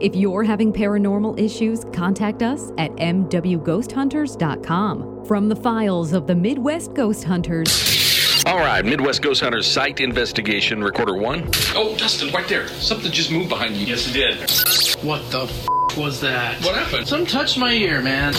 If you're having paranormal issues, contact us at mwghosthunters.com. From the files of the Midwest Ghost Hunters. All right, Midwest Ghost Hunters site investigation, recorder one. Oh, Dustin, right there. Something just moved behind you. Yes, it did. What the f- was that? What happened? Something touched my ear, man.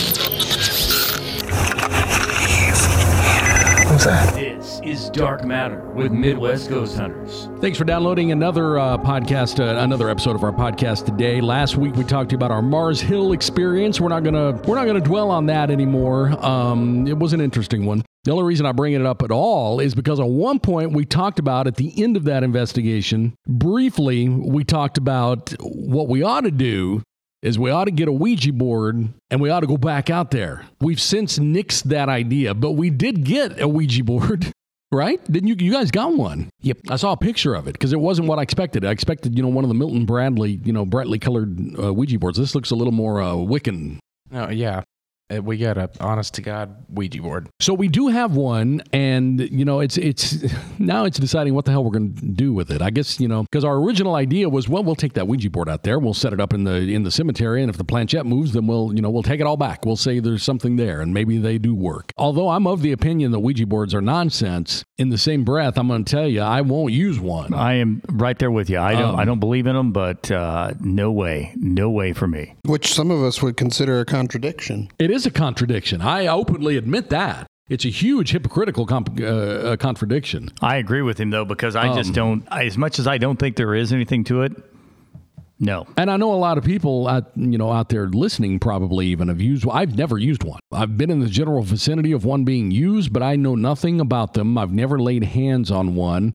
What's that? This is Dark Matter with Midwest Ghost Hunters. Thanks for downloading another uh, podcast, uh, another episode of our podcast today. Last week we talked to you about our Mars Hill experience. We're not gonna we're not gonna dwell on that anymore. Um, it was an interesting one. The only reason I bring it up at all is because at one point we talked about at the end of that investigation, briefly, we talked about what we ought to do is we ought to get a Ouija board and we ought to go back out there. We've since nixed that idea, but we did get a Ouija board. Right? Didn't you? You guys got one? Yep. I saw a picture of it because it wasn't what I expected. I expected, you know, one of the Milton Bradley, you know, brightly colored uh, Ouija boards. This looks a little more uh, Wiccan Oh yeah, we got a honest to god Ouija board. So we do have one, and you know, it's it's now it's deciding what the hell we're going to do with it. I guess you know because our original idea was, well, we'll take that Ouija board out there, we'll set it up in the in the cemetery, and if the planchette moves, then we'll you know we'll take it all back. We'll say there's something there, and maybe they do work. Although I'm of the opinion that Ouija boards are nonsense. In the same breath, I'm going to tell you, I won't use one. I am right there with you. I don't. Um, I don't believe in them, but uh, no way, no way for me. Which some of us would consider a contradiction. It is a contradiction. I openly admit that. It's a huge hypocritical comp- uh, uh, contradiction. I agree with him though because I just Um, don't. I, as much as I don't think there is anything to it, no. And I know a lot of people out, you know, out there listening probably even have used. I've never used one. I've been in the general vicinity of one being used, but I know nothing about them. I've never laid hands on one.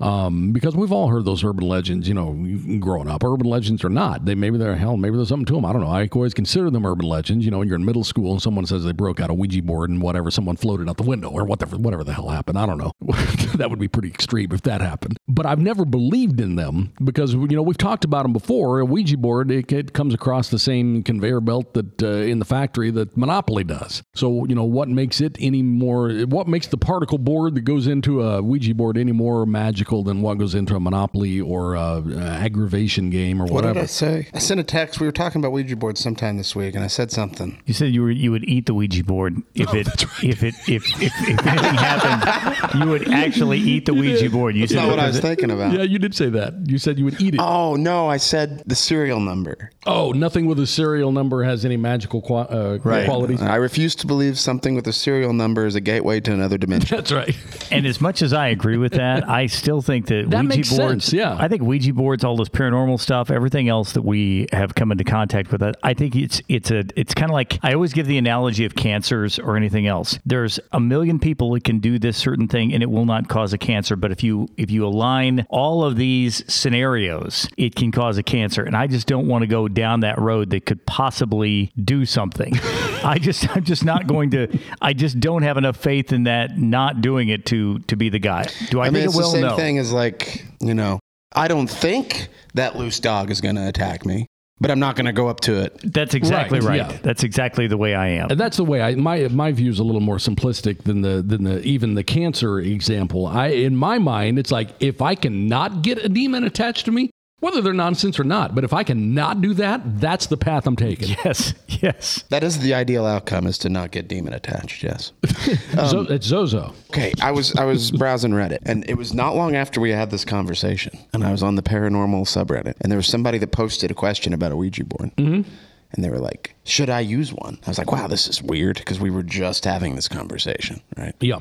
Um, because we've all heard those urban legends, you know, growing up. Urban legends or not, they maybe they're hell, maybe there's something to them. I don't know. I always consider them urban legends. You know, when you're in middle school and someone says they broke out a Ouija board and whatever, someone floated out the window or whatever, whatever the hell happened. I don't know. that would be pretty extreme if that happened. But I've never believed in them because you know we've talked about them before. A Ouija board it, it comes across the same conveyor belt that uh, in the factory that Monopoly does. So you know what makes it any more? What makes the particle board that goes into a Ouija board any more magical than what goes into a Monopoly or uh, uh, aggravation game or whatever. What whatever? did I say? I sent a text. We were talking about Ouija boards sometime this week, and I said something. You said you were you would eat the Ouija board if it if it if, if if anything happened, you would actually eat the Ouija board. You That's said not what I was it- thinking about. Yeah, you did say that. You said you would eat it. Oh no, I said the serial number. Oh, nothing with a serial number has any magical qua- uh, Right. qualities. I refuse to believe something with a serial number is a gateway to another dimension. That's right. And as much as I agree with that, I still think that, That Ouija makes boards. sense, yeah. I think Ouija boards, all this paranormal stuff, everything else that we have come into contact with, I think it's it's a it's kind of like I always give the analogy of cancers or anything else. There's a million people that can do this certain thing and it will not cause a cancer, but if you if you align all of these scenarios, it can cause a cancer. And I just don't want to go down that road that could possibly do something. I just I'm just not going to. I just don't have enough faith in that not doing it to to be the guy. Do I, I mean, think it's it will? the same no. thing as like you know. I don't think that loose dog is going to attack me, but I'm not going to go up to it. That's exactly Right, right. yeah. That's exactly the way I am. And that's the way I my my view is a little more simplistic than the than the even the cancer example. I in my mind, it's like if I cannot get a demon attached to me, whether they're nonsense or not, but if I cannot do that, that's the path I'm taking. Yes, yes. That is the ideal outcome: is to not get demon attached. Yes. Zo- it's Zozo. Okay, I was I was browsing Reddit, and it was not long after we had this conversation, and I was on the paranormal subreddit, and there was somebody that posted a question about a Ouija board, mm-hmm. and they were like, "Should I use one?" I was like, "Wow, this is weird," because we were just having this conversation, right? Yeah.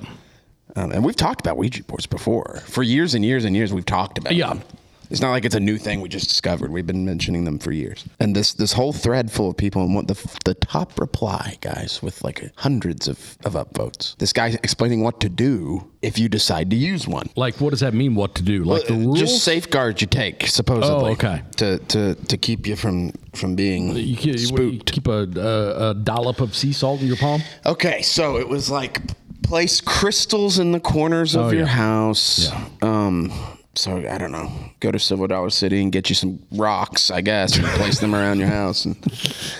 Um, and we've talked about Ouija boards before for years and years and years. We've talked about Yeah. them. It's not like it's a new thing we just discovered. We've been mentioning them for years. And this this whole thread full of people and what the the top reply guys with like hundreds of of upvotes. This guy explaining what to do if you decide to use one. Like, what does that mean? What to do? Like the Uh, rules? Just safeguards you take, supposedly. Oh, okay. To to to keep you from from being you, keep, you spooked. keep a, a, a dollop of sea salt in your palm. Okay, so it was like place crystals in the corners of Oh, your yeah. house. Um, so I don't know. Go to Silver Dollar City and get you some rocks, I guess, and place them around your house. And,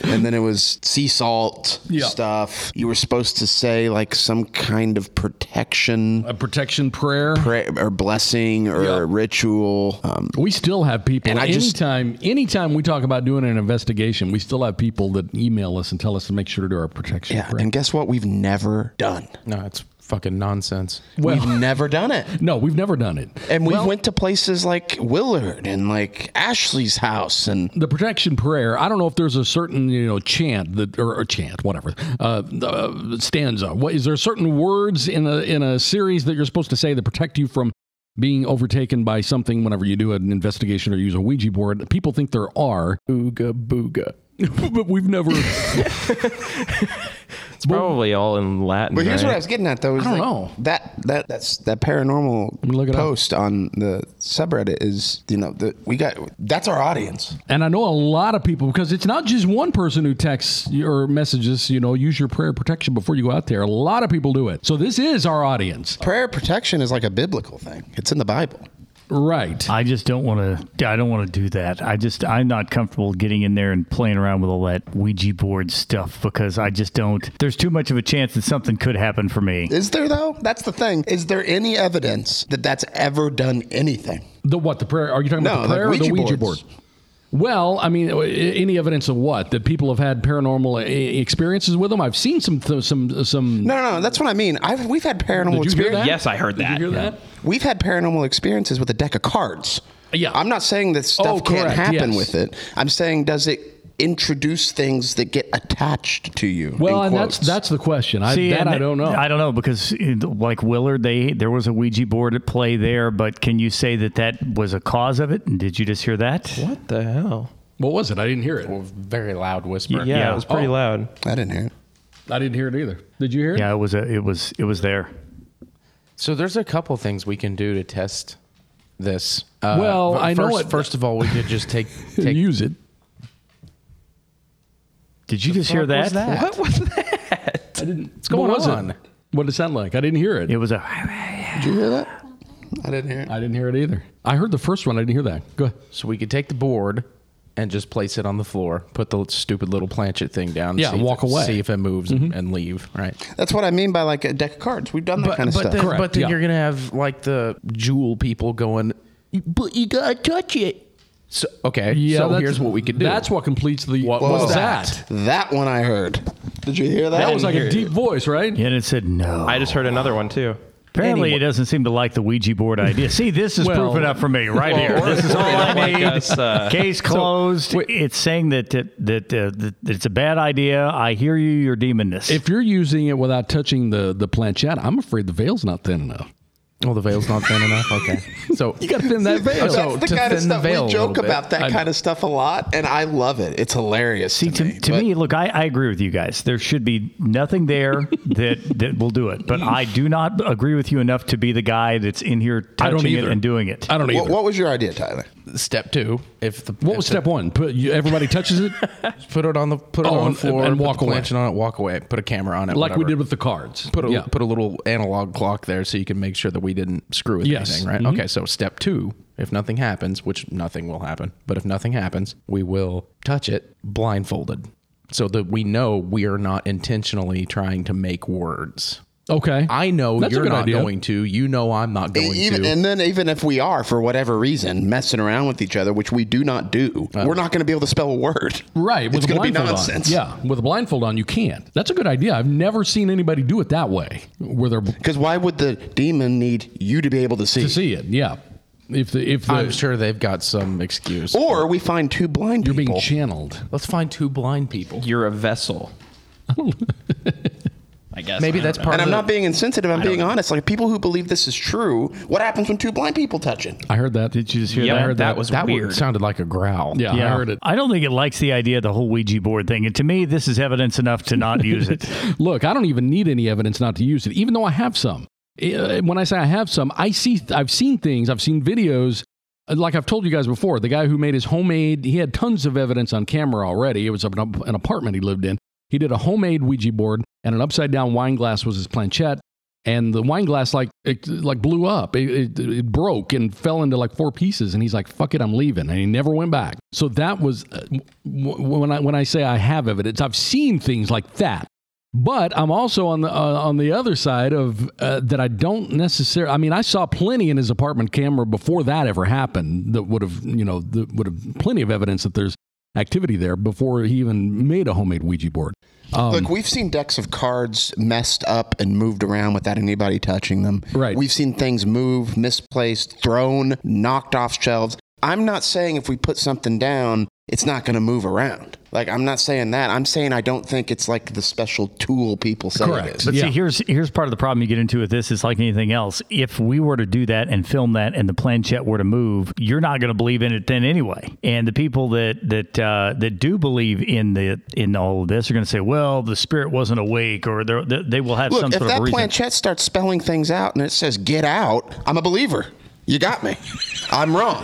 and then it was sea salt stuff. You were supposed to say like some kind of protection A protection prayer. pray, or blessing or Yeah. ritual. Um, We still have people. And I just- anytime, anytime we talk about doing an investigation, we still have people that email us and tell us to make sure to do our protection. yeah. prayer. And guess what? We've never done. No, it's fucking nonsense. We've never done it. no, we've never done it. And we Well, went to places like Willard and like Ashley's house and the protection prayer. I don't know if there's a certain you know chant that or, or chant whatever uh, uh, stanza. What is there certain words in a in a series that you're supposed to say that protect you from being overtaken by something whenever you do an investigation or use a Ouija board? People think there are, Ooga booga. but we've never. It's probably all in Latin. But here's right? what I was getting at though. Is I don't like, know. That that that's that paranormal me look it up. post on the subreddit is you know that we got that's our audience. And I know a lot of people because it's not just one person who texts or messages, you know, use your prayer protection before you go out there. A lot of people do it. So this is our audience. Prayer protection is like a biblical thing. It's in the Bible. Right. I just don't want to. I don't want to do that. I just I'm not comfortable getting in there and playing around with all that Ouija board stuff because I just don't. There's too much of a chance that something could happen for me. Is there though? That's the thing. Is there any evidence that that's ever done anything? The what? The prayer? Are you talking No, about the like prayer or the Ouija Ouija boards. board? Well, I mean, any evidence of what? That people have had paranormal e- experiences with them? I've seen some, some, some. No, no, no. That's what I mean. I've we've had paranormal Did you hear experience. that? Yes, I heard Did that. you hear Yeah. that? We've had paranormal experiences with a deck of cards. Yeah. I'm not saying that stuff Oh, can't happen yes. with it. I'm saying does it introduce things that get attached to you? Well, and that's quotes? that's the question. I, See, that and I don't know. I don't know because like Willard, they there was a Ouija board at play there, but can you say that that was a cause of it? And did you just hear that? What the hell? what was it? I didn't hear it. Very loud whisper. Yeah, Yeah. it was pretty Oh. loud. I didn't hear it. I didn't hear it either. Did you hear it? Yeah, it was a, it was it was there. So there's a couple things we can do to test this. Uh, Well, f- I know first, it- First of all, we could just take take. Use it. Did you just hear fuck was that? that? What was that? I didn't. What's going what was on? It? What did it sound like? I didn't hear it. It was a. Did you hear that? I didn't hear it. I didn't hear it either. I heard the first one. I didn't hear that. Go ahead. So we could take the board and just place it on the floor. Put the stupid little planchette thing down. Yeah, see if walk it- away. See if it moves and, mm-hmm. and leave. Right. That's what I mean by like a deck of cards. We've done that But, kind of but stuff. then, Correct, but then yeah. you're gonna have like the jewel people going. But you gotta touch it. So okay. so here's what we could do. That's what completes the. What what was was that? that? that one I heard. Did you hear that? That was like a hear it. deep voice, right? Yeah, and it said no. I just heard another one too. Apparently, he doesn't seem to like the Ouija board idea. See, this is Well- proof enough for me right here. This is all I like need. us, uh, Case closed. it's saying that that, that, uh, that it's a bad idea. I hear you. You're demonness. If you're using it without touching the the planchette, I'm afraid the veil's not thin enough. Well, the veil's not thin enough. Okay. So You got to thin that veil. So- That's the to kind of thin the stuff a we joke about that I kind of stuff a lot, and I love it. It's hilarious. See, to, me, to but- me, look, I, I agree with you guys. There should be nothing there that that will do it. But I do not agree with you enough to be the guy that's in here I touching it and doing it. I don't either. what, what was your idea, Tyler? Step two, if the what was if step one? Put you, everybody touches it put it on the put it Oh, on the floor and put walk away. on it, walk away, put a camera on it, like we did with the cards. Put a yeah. put a little analog clock there so you can make sure that we didn't screw with Yes. anything, right? Mhm. Okay, so step two, if nothing happens, which nothing will happen, but if nothing happens, we will touch it blindfolded. So that we know we are not intentionally trying to make words. Okay. I know That's you're not idea. going to. You know I'm not going even, to. and then even if we are for whatever reason messing around with each other, which we do not do, uh. we're not going to be able to spell a word. Right, with it's going to be nonsense. on. Yeah, with a blindfold on, you can't. That's a good idea. I've never seen anybody do it that way, where they're Because why would the demon need you to be able to see? to see it. Yeah, if the if the, I'm sure they've got some excuse. Or we find two blind people. you're being channeled. Let's find two blind people. You're a vessel. I guess. Maybe I that's don't part and of I'm the, not being insensitive. I'm being honest. Like people who believe this is true, what happens when two blind people touch it? I heard that. Did you just hear Yep, that? I heard that was that weird. Sounded like a growl. Yeah, I heard it. I don't think it likes the idea of the whole Ouija board thing. And to me, this is evidence enough to not use it. Look, I don't even need any evidence not to use it, even though I have some. Uh, When I say I have some, I see. I've seen things. I've seen videos. uh, Like I've told you guys before, the guy who made his homemade, he had tons of evidence on camera already. It was an, an apartment he lived in. He did a homemade Ouija board, and an upside down wine glass was his planchette. and the wine glass like it like blew up. It, it, it broke and fell into like four pieces. And he's like, "Fuck it, I'm leaving," and he never went back. So that was uh, w- when I when I say I have evidence, I've seen things like that. But I'm also on the uh, on the other side of uh, that. I don't necessarily. I mean, I saw plenty in his apartment camera before that ever happened. That would have, you know, would have plenty of evidence that there's activity there before he even made a homemade Ouija board. Um, Look, we've seen decks of cards messed up and moved around without anybody touching them. Right. We've seen things move, misplaced, thrown, knocked off shelves. I'm not saying if we put something down, it's not going to move around. Like I'm not saying that. I'm saying I don't think it's like the special tool people say Correct. it is. But Yeah. see, here's here's part of the problem you get into with this. Is like anything else. If we were to do that and film that, and the planchette were to move, you're not going to believe in it then anyway. And the people that that uh, that do believe in the in all of this are going to say, well, the spirit wasn't awake, or they're- they they will have Look, some if sort that of reason. planchette starts spelling things out and it says "get out," I'm a believer. You got me. I'm wrong.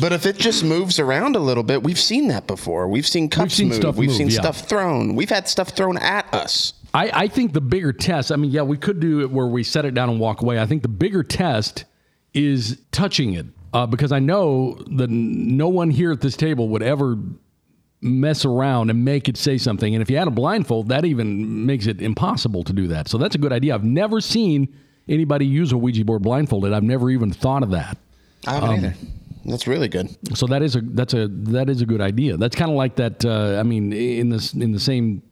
But if it just moves around a little bit, we've seen that before. We've seen cups seen move. stuff we've move, seen yeah. stuff thrown. We've had stuff thrown at us. I, I think the bigger test, I mean, yeah, we could do it where we set it down and walk away. I think the bigger test is touching it uh, because I know that no one here at this table would ever mess around and make it say something. And if you had a blindfold, that even makes it impossible to do that. So that's a good idea. I've never seen anybody use a Ouija board blindfolded. I've never even thought of that. I haven't either. That's really good. So that is a that's a that is a good idea. That's kind of like that. Uh, I mean, in this in the same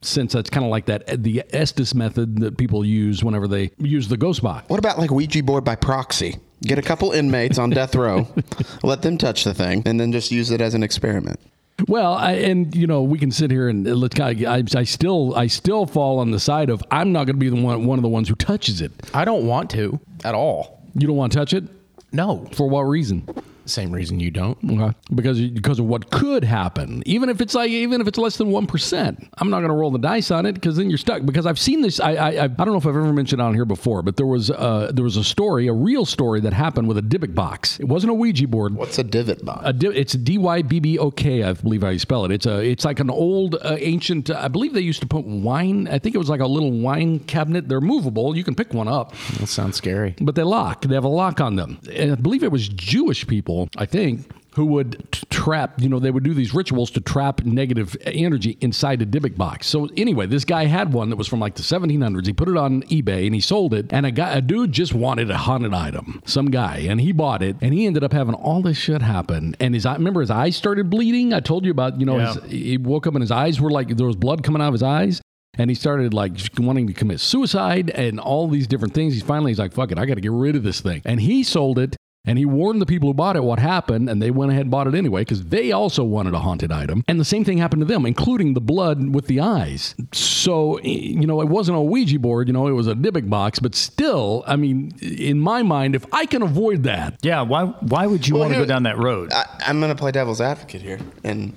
sense, that's kind of like that the Estes method that people use whenever they use the ghost box. What about like Ouija board by proxy? Get a couple inmates on death row, let them touch the thing, and then just use it as an experiment. Well, I, and you know, we can sit here and uh, let's kind of, I, I still I still fall on the side of I'm not going to be the one one of the ones who touches it. I don't want to at all. You don't want to touch it No. for what reason? Same reason you don't. Okay. Because because of what could happen, even if it's like even if it's less than one percent, I'm not going to roll the dice on it because then you're stuck. Because I've seen this. I, I I don't know if I've ever mentioned it on here before, but there was uh there was a story, a real story that happened with a Dybbuk box. It wasn't a Ouija board. What's a divot box? A di- it's D Y B B O K, I believe how you spell it. It's a it's like an old uh, ancient. I believe they used to put wine. I think it was like a little wine cabinet. They're movable. You can pick one up That sounds scary. but they lock. They have a lock on them. And I believe it was Jewish people, I think, who would trap, you know, they would do these rituals to trap negative energy inside a Dybbuk box. So anyway, this guy had one that was from like the 1700s. He put it on eBay and he sold it. And a guy, a dude just wanted a haunted item, some guy, and he bought it. And he ended up having all this shit happen. And his, eye remember his eyes started bleeding. I told you about, you know, Yeah. his, he woke up and his eyes were like there was blood coming out of his eyes. And he started like wanting to commit suicide and all these different things. He's finally he's like, fuck it, I got to get rid of this thing. And he sold it and he warned the people who bought it what happened, and they went ahead and bought it anyway because they also wanted a haunted item. And the same thing happened to them, including the blood with the eyes. So, you know, it wasn't a Ouija board, you know, it was a Dybbuk box, but still, I mean, in my mind, if I can avoid that, yeah, why why would you Well, want to go down that road? I, I'm going to play devil's advocate here, and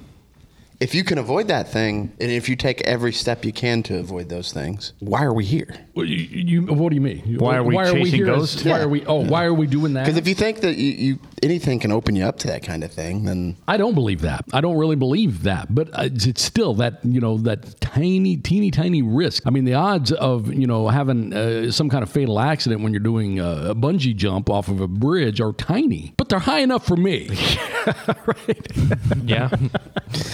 if you can avoid that thing, and if you take every step you can to avoid those things, why are we here? Well, You, you, what do you mean? Why are we chasing here as- ghosts? Why are we? Oh, why are we doing that? Because if you think that you, you anything can open you up to that kind of thing, then I don't believe that. I don't really believe that. But uh, it's it's still that you know that tiny, teeny, tiny risk. I mean, the odds of you know having uh, some kind of fatal accident when you're doing a, a bungee jump off of a bridge are tiny, but they're high enough for me. right? Yeah.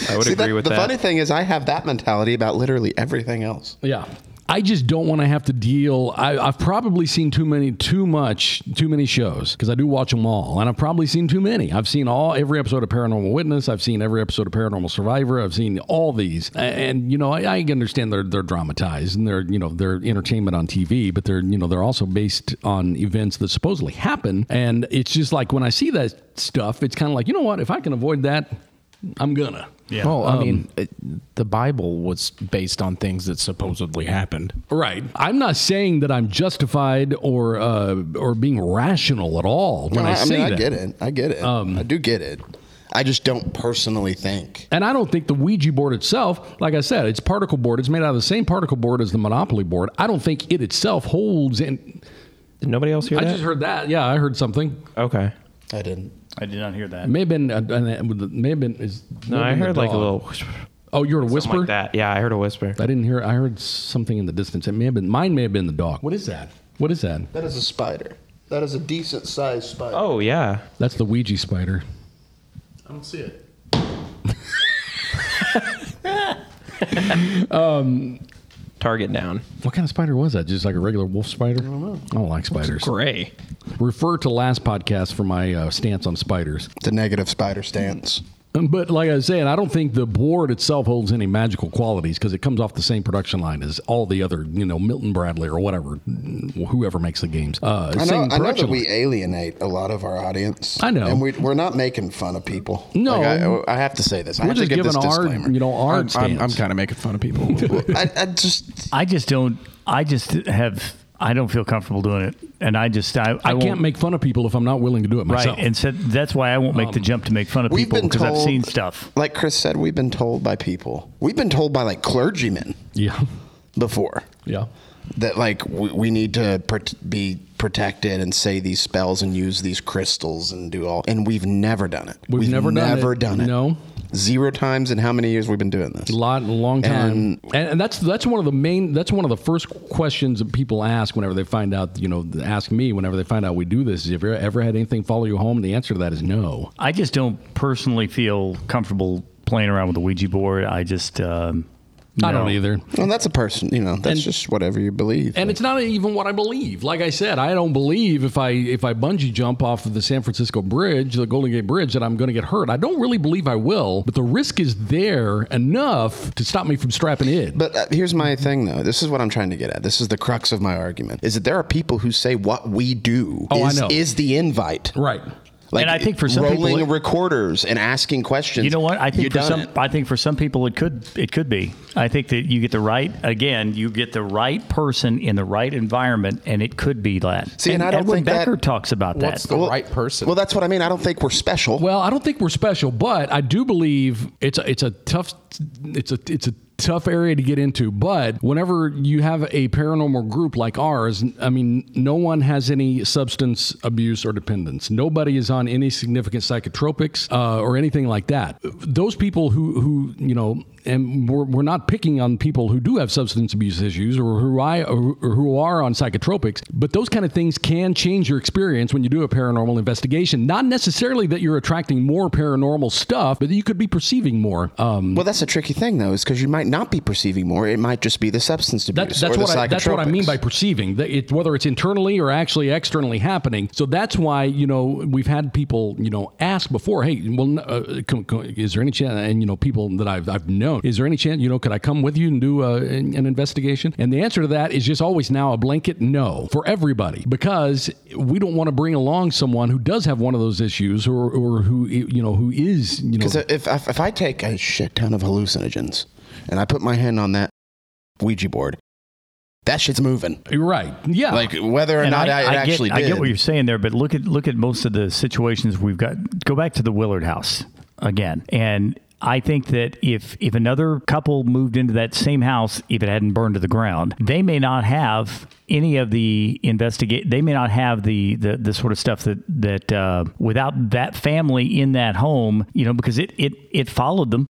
I would See, agree that- with the that. funny thing is, I have that mentality about literally everything else. Yeah. I just don't want to have to deal. I, I've probably seen too many, too much, too many shows because I do watch them all, and I've probably seen too many. I've seen all every episode of Paranormal Witness. I've seen every episode of Paranormal Survivor. I've seen all these, A- and you know, I, I understand they're they're dramatized and they're you know they're entertainment on TV, but they're you know they're also based on events that supposedly happen, and it's just like when I see that stuff, it's kind of like you know what, if I can avoid that, I'm gonna. Yeah. Well, I mean, it, the Bible was based on things that supposedly happened. Right. I'm not saying that I'm justified or uh, or being rational at all when No, I, I, say mean, I that. get it. I get it. Um, I do get it. I just don't personally think. And I don't think the Ouija board itself, like I said, it's particle board. It's made out of the same particle board as the Monopoly board. I don't think it itself holds. And Did nobody else hear I that? just heard that. Yeah, I heard something. okay. I didn't. I did not hear that. It may have been. Uh, uh, may have been. Is No, I heard like a little. whoosh. Oh, you heard a Something whisper? like that. Yeah, I heard a whisper. I didn't hear. I heard something in the distance. It may have been mine. May have been the dog. What is that? What is that? That is a spider. That is a decent sized spider. Oh yeah. That's the Ouija spider. I don't see it. Target down. What kind of spider was that? Just like a regular wolf spider? I don't know. I don't like spiders. Gray. Refer to last podcast for my uh, stance on spiders. The negative spider stance. But like I was saying, I don't think the board itself holds any magical qualities because it comes off the same production line as all the other, you know, Milton Bradley or whatever, whoever makes the games. Uh, I know, same I know production that we alienate a lot of our audience. I know. and we, we're not making fun of people. No. Like, I, I have to say this. I We're have to just give giving this our, disclaimer. you know, our I'm, stance. I'm, kind of making fun of people. a little bit. I, I just I just don't. I just have. I don't feel comfortable doing it, and I just. I, I, I can't make fun of people if I'm not willing to do it myself. right, and so that's why I won't make the um, jump to make fun of people because. I've seen stuff. Like Chris said, we've been told by people. We've been told by like clergymen yeah, before yeah. that like we, we need to pr- be protected and say these spells and use these crystals and do all. And we've never done it. We've never done it. never done it. No. Zero times in how many years we've been doing this? A lot, a long time, And- and, and that's that's one of the main. That's one of the first questions that people ask whenever they find out. You know, ask me whenever they find out we do this. Is have you ever had anything follow you home? The answer to that is no. I just don't personally feel comfortable playing around with the Ouija board. I just. Um, I don't either. Well, that's a person. You know, that's And- just whatever you believe. And it's not even what I believe. Like I said, I don't believe if I if I bungee jump off of the San Francisco Bridge, the Golden Gate Bridge, that I'm going to get hurt. I don't really believe I will, but the risk is there enough to stop me from strapping in. But uh, here's my thing, though. This is what I'm trying to get at. This is the crux of my argument: is that there are people who say what we do Oh, I is, know. is the invite. right. Like And I think for some people rolling it- recorders and asking questions. You know what? I think for some, it. I think for some people it could it could be. I think that you get the right again, you get the right person in the right environment, and it could be that. See, and I don't Edwin think that- Becker talks about What's that. the right person? Well, that's what I mean. I don't think we're special. Well, I don't think we're special, but I do believe it's a, it's a tough it's a it's a tough area to get into. But whenever you have a paranormal group like ours, I mean, no one has any substance abuse or dependence. Nobody is on any significant psychotropics uh, or anything like that. Those people who who you know. And we're, we're not picking on people who do have substance abuse issues or who I or, or who are on psychotropics, but those kind of things can change your experience when you do a paranormal investigation. Not necessarily that you're attracting more paranormal stuff, but that you could be perceiving more. Um, well, that's a tricky thing, though, is because you might not be perceiving more. It might just be the substance abuse That, that's or the what I, that's what I mean by perceiving, that it, whether it's internally or actually externally happening. So that's why you know we've had people you know ask before, hey, well, uh, is there any chance? And you know people that I've I've known, is there any chance? You know, could I come with you and do uh, an, an investigation? And the answer to that is just always now a blanket no for everybody because we don't want to bring along someone who does have one of those issues or or who you know who is you know Because if, if if I take a shit ton of hallucinogens and I put my hand on that Ouija board, that shit's moving. you're right, yeah, Like whether or And not I, it get, actually I did. get what you're saying there, but look at look at most of the situations we've got. Go back to the Willard house again, and I think that if if another couple moved into that same house, if it hadn't burned to the ground, they may not have any of the investigate. They may not have the the, the sort of stuff that that uh, without that family in that home, you know, because it it it followed them.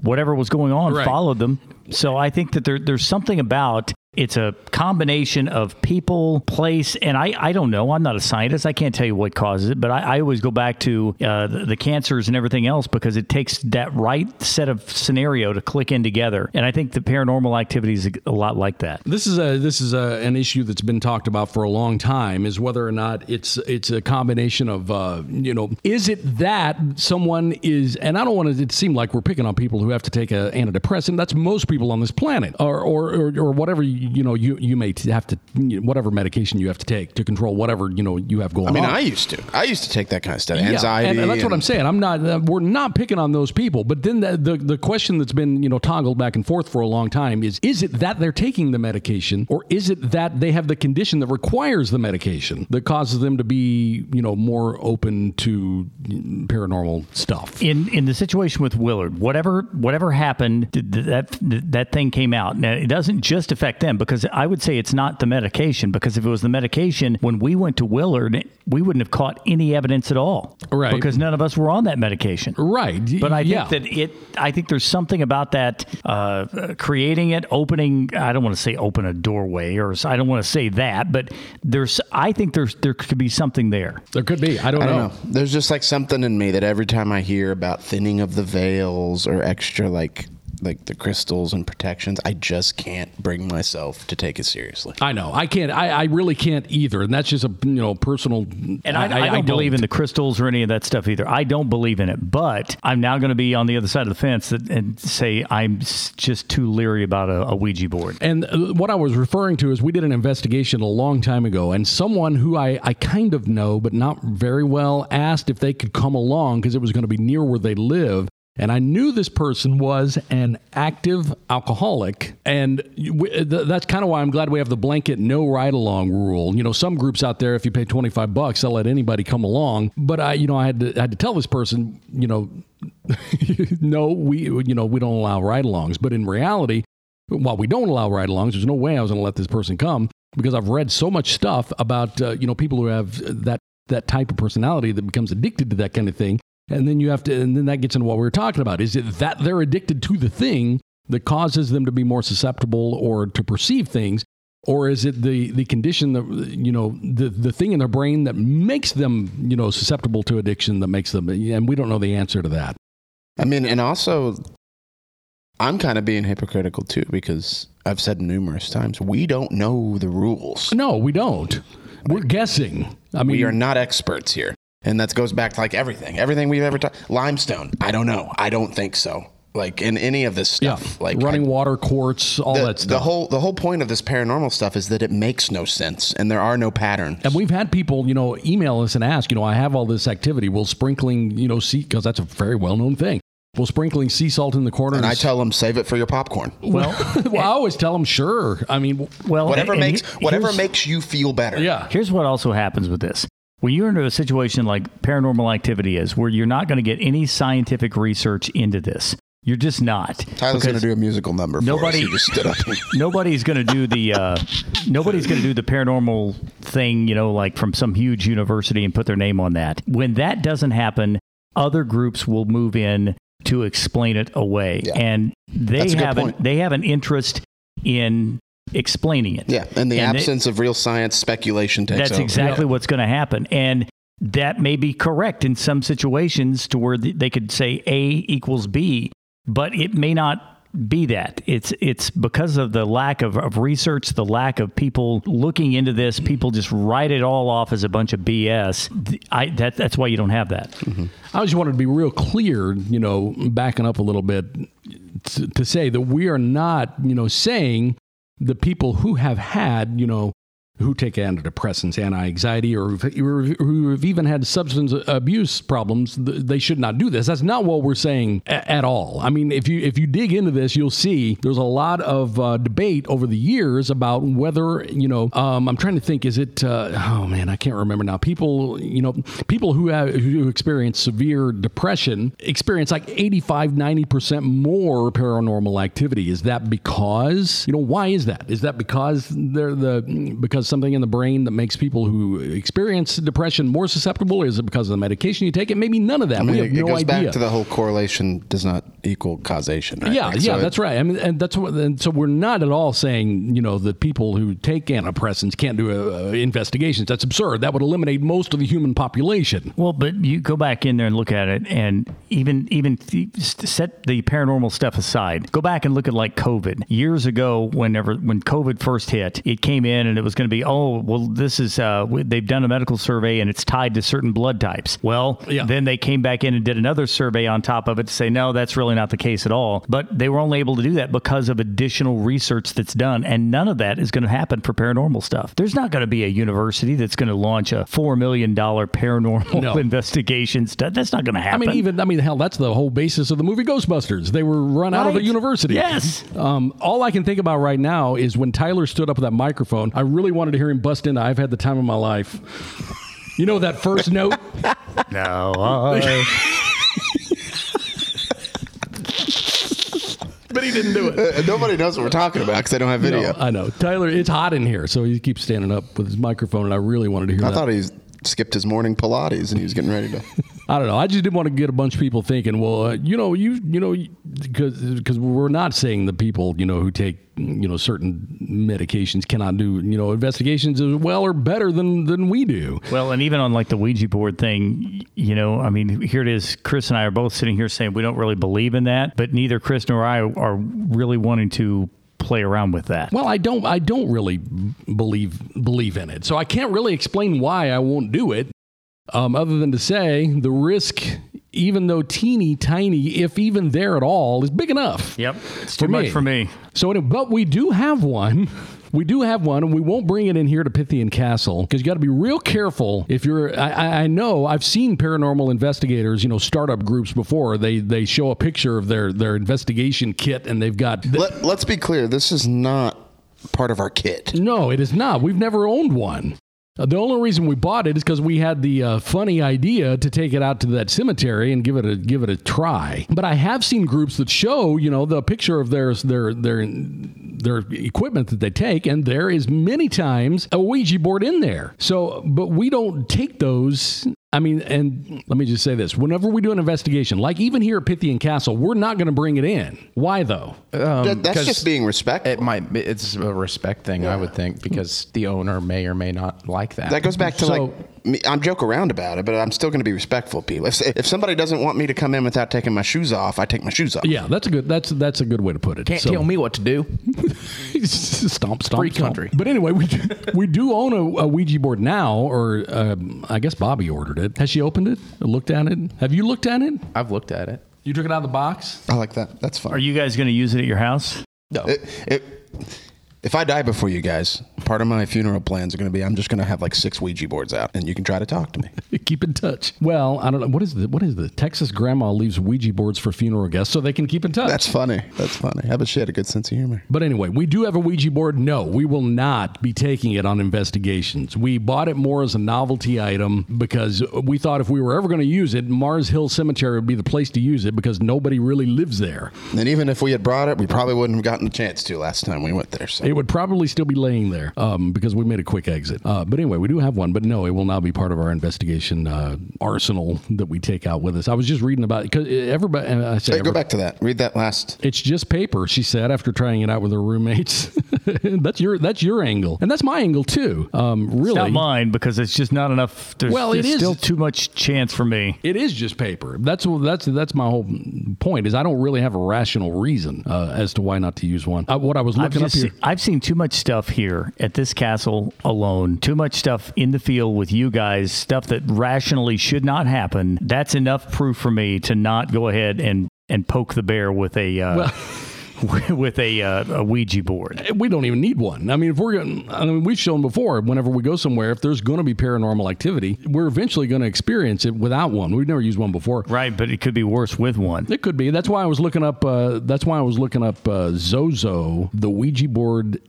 Whatever was going on Right. followed them. So I think that there, there's something about it's a combination of people, place, and I, I don't know. I'm not a scientist. I can't tell you what causes it, but I, I always go back to uh, the, the cancers and everything else because it takes that right set of scenario to click in together. And I think the paranormal activity is a lot like that. This is a this is a, an issue that's been talked about for a long time. Is whether or not it's it's a combination of uh, you know is it that someone is and I don't want it to seem like we're picking on people who have to take a antidepressant. That's most people on this planet, or or or, or whatever you, you know you you may have to whatever medication you have to take to control whatever you know you have going on. I mean, on. I used to. I used to take that kind of stuff. Yeah, Anxiety. and, and that's what I'm saying. I'm not. Uh, we're not picking on those people. But then the, the the question that's been you know toggled back and forth for a long time is: Is it that they're taking the medication, or is it that they have the condition that requires the medication that causes them to be you know more open to paranormal stuff? in in the situation with Willard, whatever whatever happened, th- th- that that thing came out. Now it doesn't just affect them, because I would say it's not the medication. Because if it was the medication, when we went to Willard, we wouldn't have caught any evidence at all. Right. Because none of us were on that medication. Right. But I yeah. think that it. I think there's something about that uh, uh, creating it, opening. I don't want to say open a doorway, or I don't want to say that, but there's. I think there's there could be something there. there could be. I don't, I don't know. know. There's just like something in me that every time I hear about thinning of the veils or extra like like the crystals and protections, I just can't bring myself to take it seriously. I know. I can't. I, I really can't either. And that's just a you know personal. And I, I, don't believe in the crystals or any of that stuff either. I don't believe in it. But I'm now going to be on the other side of the fence that, and say I'm just too leery about a, a Ouija board. And uh, what I was referring to is we did an investigation a long time ago, and someone who I, I kind of know, but not very well, asked if they could come along because it was going to be near where they live. And I knew this person was an active alcoholic. And that's kind of why I'm glad we have the blanket no ride along rule. You know, some groups out there, if you pay 25 bucks, they'll let anybody come along. But I, you know, I had to, I had to tell this person, you know, no, we, you know, we don't allow ride alongs. But in reality, while we don't allow ride-alongs, there's no way I was going to let this person come because I've read so much stuff about uh, you know people who have that that type of personality that becomes addicted to that kind of thing, and then you have to, and then that gets into what we were talking about. Is it that they're addicted to the thing that causes them to be more susceptible or to perceive things? Or is it the, the condition that you know the the thing in their brain that makes them you know susceptible to addiction that makes them and we don't know the answer to that. I mean, and also, I'm kind of being hypocritical too because I've said numerous times we don't know the rules. No, we don't. We're guessing. I mean, we are not experts here, and that goes back to like everything, everything we've ever talked. Limestone, I don't know. I don't think so. Like in any of this yeah, stuff, like running I- water, quartz, all the, that stuff. the whole the whole point of this paranormal stuff is that it makes no sense and there are no patterns. And we've had people, you know, email us and ask, you know, I have all this activity. Will sprinkling, you know, sea because that's a very well known thing. Will sprinkling sea salt in the corner? And I tell them save it for your popcorn. well, well, I always tell them, sure. I mean, Well, Whatever makes whatever makes you feel better. yeah, Here's what also happens with this. When you're into a situation like paranormal activity is, where you're not going to get any scientific research into this, you're just not. Tyler's going to do a musical number. For nobody- us. Just stood up. nobody's going to do the uh, nobody's going to do the paranormal thing, you know, like from some huge university and put their name on that. When that doesn't happen, other groups will move in to explain it away, Yeah. and they That's a good have an, they have an interest in explaining it. yeah, in the And they- absence of real science, speculation takes That's over. exactly what's going to happen. And that may be correct in some situations to where they could say A equals B, but it may not be that. It's it's because of the lack of, of research, the lack of people looking into this. People just write it all off as a bunch of BS. I, that, that's why you don't have that. Mm-hmm. I just wanted to be real clear, you know, backing up a little bit to, to say that we are not, you know, saying the people who have had, you know, who take antidepressants, anti-anxiety, or who've- even had substance abuse problems, they should not do this. That's not what we're saying at all. I mean, if you if you dig into this, you'll see there's a lot of uh, debate over the years about whether you know. Um, I'm trying to think. Is it? Uh, oh man, I can't remember now. People, you know, people who have who experience severe depression experience like 85, 90 percent more paranormal activity. Is that because you know why is that? Is that because they're the because something in the brain that makes people who experience depression more susceptible? Is it because of the medication you take? It maybe none of that. I mean, we it, have it no goes idea. back to the whole correlation does not equal causation. Right? Yeah, Like, yeah, so it- that's right. I mean, and that's what. And so we're not at all saying you know that people who take antidepressants can't do uh, investigations. That's absurd. That would eliminate most of the human population. Well, but you go back in there and look at it, and even even th- set the paranormal stuff aside. Go back and look at like COVID years ago. Whenever when COVID first hit, it came in and it was going to be oh well this is uh, they've done a medical survey and it's tied to certain blood types. Well, Yeah. then they came back in and did another survey on top of it to say no, that's really not the case at all. But they were only able to do that because of additional research that's done, and none of that is going to happen for paranormal stuff. There's not going to be a university that's going to launch a four million dollar paranormal No. investigation. That's not going to happen. I mean, even I mean, hell, that's the whole basis of the movie Ghostbusters. They were run out of a university. Yes. Um, all I can think about right now is when Tyler stood up with that microphone. I really wanted to hear him bust into "I've had the time of my life." You know that first note. no, I- but he didn't do it. Uh, Nobody knows what we're talking about because I don't have video. No, I know. Tyler, it's hot in here, so he keeps standing up with his microphone, and I really wanted to hear I that. thought he skipped his morning Pilates and he was getting ready to. I don't know. I just didn't want to get a bunch of people thinking, well, uh, you know, you you know, because because we're not saying the people you know who take you know certain medications cannot do you know investigations as well or better than than we do. Well, and even on like the Ouija board thing, you know, I mean, here it is. Chris and I are both sitting here saying we don't really believe in that, but neither Chris nor I are really wanting to play around with that. Well, I don't I don't really believe believe in it, so I can't really explain why I won't do it. Um, other than to say the risk, even though teeny tiny, if even there at all, is big enough. Yep, it's too much for me. So, but we do have one. We do have one, and we won't bring it in here to Pythian Castle because you got to be real careful. If you're, I- I, know I've seen paranormal investigators, you know, startup groups before. They they show a picture of their their investigation kit, and they've got. Let, let's be clear. This is not part of our kit. No, it is not. We've never owned one. Uh, The only reason we bought it is because we had the uh, funny idea to take it out to that cemetery and give it a give it a try. But I have seen groups that show, you know, the picture of their their their their equipment that they take, and there is many times a Ouija board in there. So, but we don't take those. I mean, and let me just say this: whenever we do an investigation, like even here at Pythian Castle, we're not going to bring it in. Why though? Um, that- that's 'cause just being respectful. It might. It's a respect thing, I would think, because the owner may or may not like that. That goes back to So- like me, I'm joke around about it, but I'm still going to be respectful, of people. If, if somebody doesn't want me to come in without taking my shoes off, I take my shoes off. Yeah, that's a good that's that's a good way to put it. Can't So- tell me what to do. stomp, stomp, Free stomp. country. But anyway, we do, we do own a, a Ouija board now, or um, I guess Bobby ordered it. Has she opened it? Looked at it? Have you looked at it? I've looked at it. You took it out of the box. I like that. That's fine. Are you guys going to use it at your house? No. It, it, if I die before you guys, part of my funeral plans are going to be I'm just going to have like six Ouija boards out, and you can try to talk to me. keep in touch. Well, I don't know what is the what is the Texas grandma leaves Ouija boards for funeral guests so they can keep in touch. That's funny. That's funny. I bet she had a good sense of humor. But anyway, we do have a Ouija board. No, we will not be taking it on investigations. We bought it more as a novelty item because we thought if we were ever going to use it, Mars Hill Cemetery would be the place to use it because nobody really lives there. And even if we had brought it, we probably wouldn't have gotten a chance to last time we went there. So It would probably still be laying there um, because we made a quick exit. Uh, but anyway, we do have one, but no, it will not be part of our investigation uh, arsenal that we take out with us. I was just reading about it because everybody. uh, I say Hey, go back to that. Read that last. It's just paper, she said after trying it out with her roommates. that's your that's your angle, and that's my angle too. Um, really, It's not mine because it's just not enough. There's, Well, it there's is- still too much chance for me. It is just paper. That's that's that's my whole point. Is I don't really have a rational reason uh, as to why not to use one. Uh, what I was looking up here. seen, I've seen too much stuff here at this castle alone. Too much stuff in the field with you guys. Stuff that rationally should not happen. That's enough proof for me to not go ahead and and poke the bear with a. Uh, with a, uh, a Ouija board. we don't even need one. I mean, if we're going, I mean, we've shown before. Whenever we go somewhere, if there's going to be paranormal activity, we're eventually going to experience it without one. We've never used one before. Right, but it could be worse with one. It could be. That's why I was looking up. Uh, that's why I was looking up uh, Zozo, the Ouija board.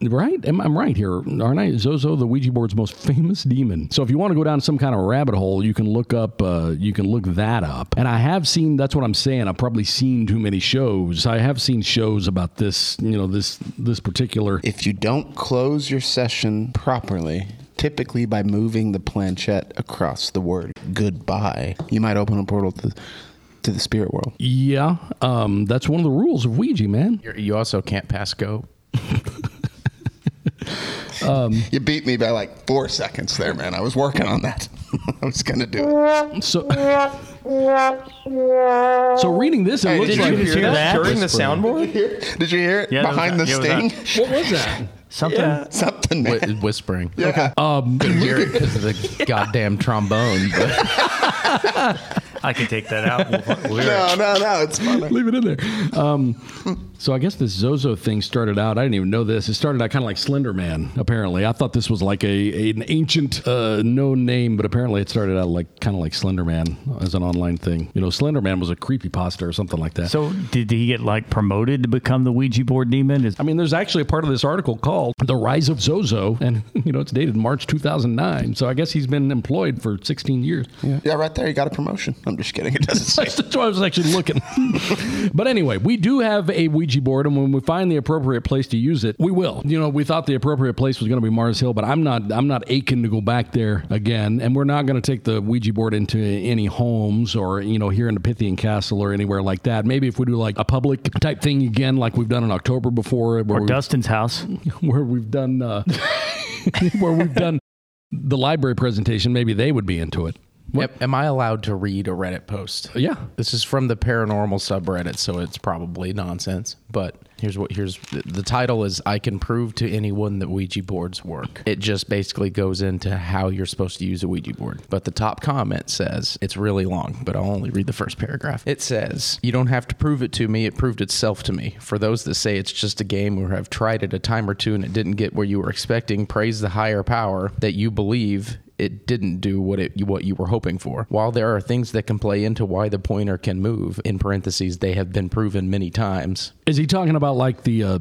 Right? Am I'm right here, aren't I? Zozo, the Ouija board's most famous demon. So if you want to go down some kind of rabbit hole, you can look up. Uh, you can look that up. And I have seen. That's what I'm saying. I've probably seen too many shows. I have seen shows about this. You know, this this particular. If you don't close your session properly, typically by moving the planchette across the word goodbye, you might open a portal to to the spirit world. Yeah, um, that's one of the rules of Ouija, man. You're, you also can't pass go. Um, you beat me by like four seconds there, man. I was working on that. I was gonna do it. So, so reading this, it Hey, looks did like you hear that during the soundboard? Did you hear it Yeah, behind that- the yeah, it was sting? what was that? Something. Something, man. Whi- whispering. Yeah. Couldn't hear it because of the goddamn trombone. But I can take that out. We'll, we'll No, no, no. It's funny. Leave it in there. Um, so I guess this Zozo thing started out. I didn't even know this. It started out kind of like Slender Man. Apparently, I thought this was like a an ancient uh, known name, but apparently it started out like kind of like Slender Man as an online thing. You know, Slender Man was a creepy pasta or something like that. So did he get like promoted to become the Ouija board demon? Is, I mean, there's actually a part of this article called "The Rise of Zozo," and you know it's dated March 2009. So I guess he's been employed for 16 years. Yeah, right there. You got a promotion. I I'm just kidding. It doesn't say. That's why I was actually looking. but anyway, we do have a Ouija board, and when we find the appropriate place to use it, we will. You know, we thought the appropriate place was going to be Mars Hill, but I'm not. I'm not aching to go back there again, and we're not going to take the Ouija board into any homes or you know here in the Pythian Castle or anywhere like that. Maybe if we do like a public type thing again, like we've done in October before, where Or Dustin's house. where we've done uh, where we've done the library presentation, maybe they would be into it. Am, am I allowed to read a Reddit post? Uh, yeah. This is from the paranormal subreddit, so it's probably nonsense. But here's what here's the title is I can prove to anyone that Ouija boards work. It just basically goes into how you're supposed to use a Ouija board. But the top comment says it's really long, but I'll only read the first paragraph. It says, You don't have to prove it to me, it proved itself to me. For those that say it's just a game or have tried it a time or two and it didn't get where you were expecting, praise the higher power that you believe it didn't do what it what you were hoping for. While there are things that can play into why the pointer can move, in parentheses, they have been proven many times. Is he talking about like the uh,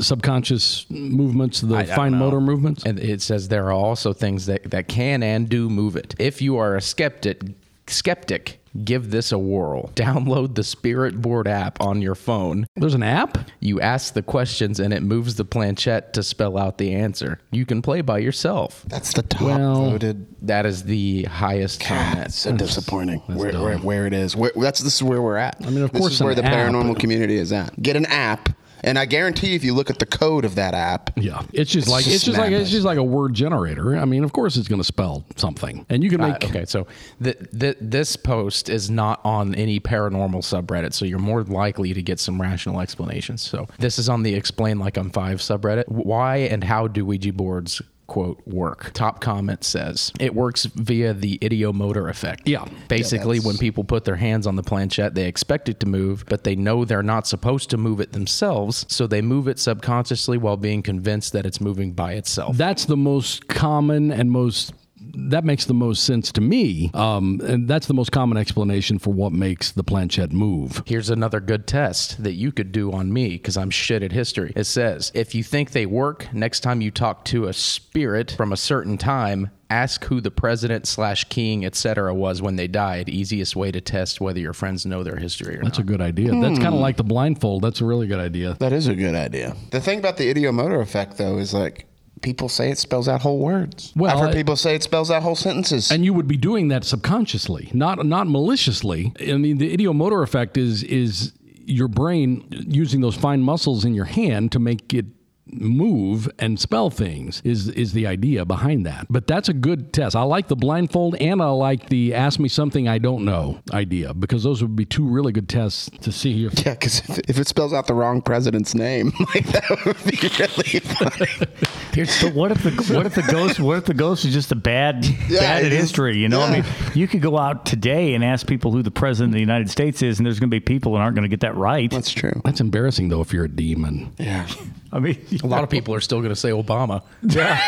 subconscious movements, the I- I fine know. motor movements? And it says there are also things that, that can and do move it. If you are a skeptic, skeptic, give this a whirl. Download the Spirit Board app on your phone. There's an app. You ask the questions and it moves the planchette to spell out the answer. You can play by yourself. That's the top Well- voted. That is the highest comment. That's so disappointing. Where, where, where it is. Where, that's this is where we're at. I mean, of this course is where the app- paranormal community is at. Get an app, and I guarantee if you look at the code of that app, Yeah, it's just like just it's just like it's just like a word generator. I mean, of course, it's going to spell something, and you can Uh, make okay, so th- th- this post is not on any paranormal subreddit, so you're more likely to get some rational explanations. So this is on the Explain Like I'm Five subreddit. Why and how do Ouija boards quote work? Top comment says it works via the ideomotor effect. Yeah. basically, that's- when people put their hands on the planchette, they expect it to move, but they know they're not supposed to move it themselves, so they move it subconsciously while being convinced that it's moving by itself. that's the most common and most that makes the most sense to me um, and that's the most common explanation for what makes the planchette move Here's another good test that you could do on me because I'm shit at history. It says if you think they work, next time you talk to a spirit from a certain time, ask who the president slash king, etc. was when they died. Easiest way to test whether your friends know their history or not. that's a good idea that's kind of like the blindfold that's a really good idea that is a good idea. The thing about the ideomotor effect, though, is like people say it spells out whole words. Well, I've heard people say it spells out whole sentences. and you would be doing that subconsciously not not maliciously i mean the ideomotor effect is is your brain using those fine muscles in your hand to make it move and spell things is is the idea behind that but that's a good test i like the blindfold and i like the ask me something i don't know idea because those would be two really good tests to see if yeah, because if, if it spells out the wrong president's name, like that would be really funny. So what if the what if the ghost what if the ghost is just a bad Yeah, bad at history? You know, I mean, you could go out today and ask people who the president of the United States is, and there's going to be people that aren't going to get that right. That's true. that's embarrassing though if you're a demon Yeah. I mean, A lot of people are still going to say Obama. Yeah.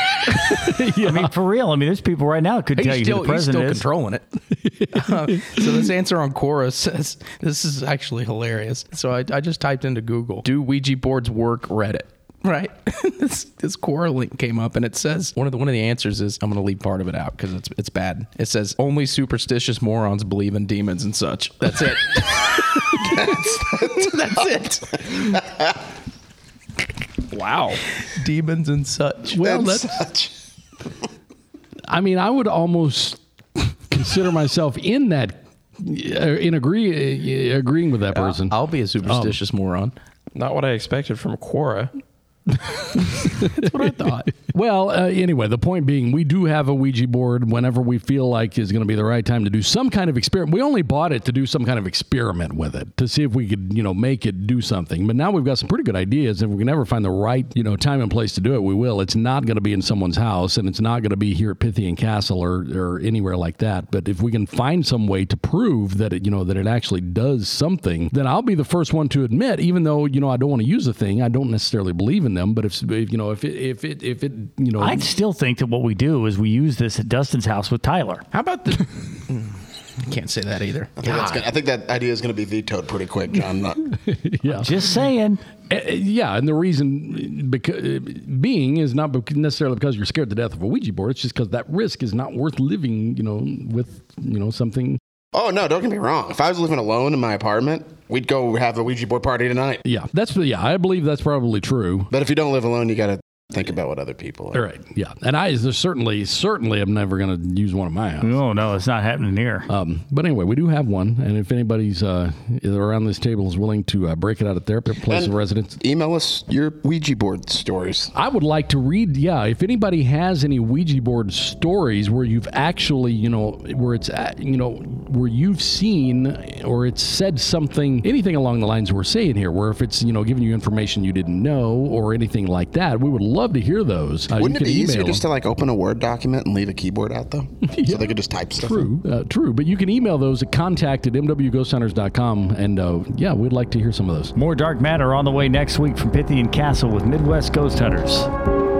I mean, for real. I mean, there's people right now that could tell you still, who the president he's still is. controlling it. Uh, so this answer on Quora says this is actually hilarious. So I, I just typed into Google, "Do Ouija boards work?" Reddit. Right. this this Quora link came up and it says one of the one of the answers is I'm going to leave part of it out because it's it's bad. It says only superstitious morons believe in demons and such. That's it. that's, it. Wow. Demons and such. well That's that's such. I mean, I would almost consider myself in that, uh, in agree, uh, agreeing with that person. I'll be a superstitious moron. Not what I expected from Quora. That's what I thought. Well, uh, anyway, the point being, we do have a Ouija board whenever we feel like is going to be the right time to do some kind of experiment. We only bought it to do some kind of experiment with it to see if we could, you know, make it do something. But now we've got some pretty good ideas. If we can ever find the right, you know, time and place to do it, we will. It's not going to be in someone's house, and it's not going to be here at Pythian Castle or, or anywhere like that. But if we can find some way to prove that it, you know, that it actually does something, then I'll be the first one to admit, even though you know I don't want to use the thing, I don't necessarily believe in them. But if, if you know, if it, if it, if it, you know, I still think that what we do is we use this at Dustin's house with Tyler. How about the? Can't say that either. I think, that's gonna, I think that idea is going to be vetoed pretty quick, John. Not, yeah. Just saying. Uh, yeah, and the reason because, being is not bec- necessarily because you're scared to death of a Ouija board. It's just because that risk is not worth living. You know, with you know something Oh no, don't get me wrong. If I was living alone in my apartment, we'd go have a Ouija board party tonight. Yeah, that's yeah. I believe that's probably true. But if you don't live alone, you got to think about what other people are. right, yeah, and I there's certainly certainly I'm never going to use one of my house. No, no, it's not happening here. Um, but anyway, we do have one, and if anybody's uh, around this table is willing to uh, break it out at their place And- of residence, Email us your Ouija board stories. I would like to read. Yeah, if anybody has any Ouija board stories where you've actually, you know, where it's, at, you know, where you've seen or it's said something, anything along the lines we're saying here, where if it's, you know, giving you information you didn't know or anything like that, we would love to hear those. Uh, Wouldn't you it be easier email just to like open a Word document and leave a keyboard out though? So they could just type stuff. True, uh, true. But you can email those at contact at mwghosthunters.com. And uh, yeah, we'd like to hear some of those. More Dark Matter on the way next week from Pythian Castle with Midwest Ghost Hunters.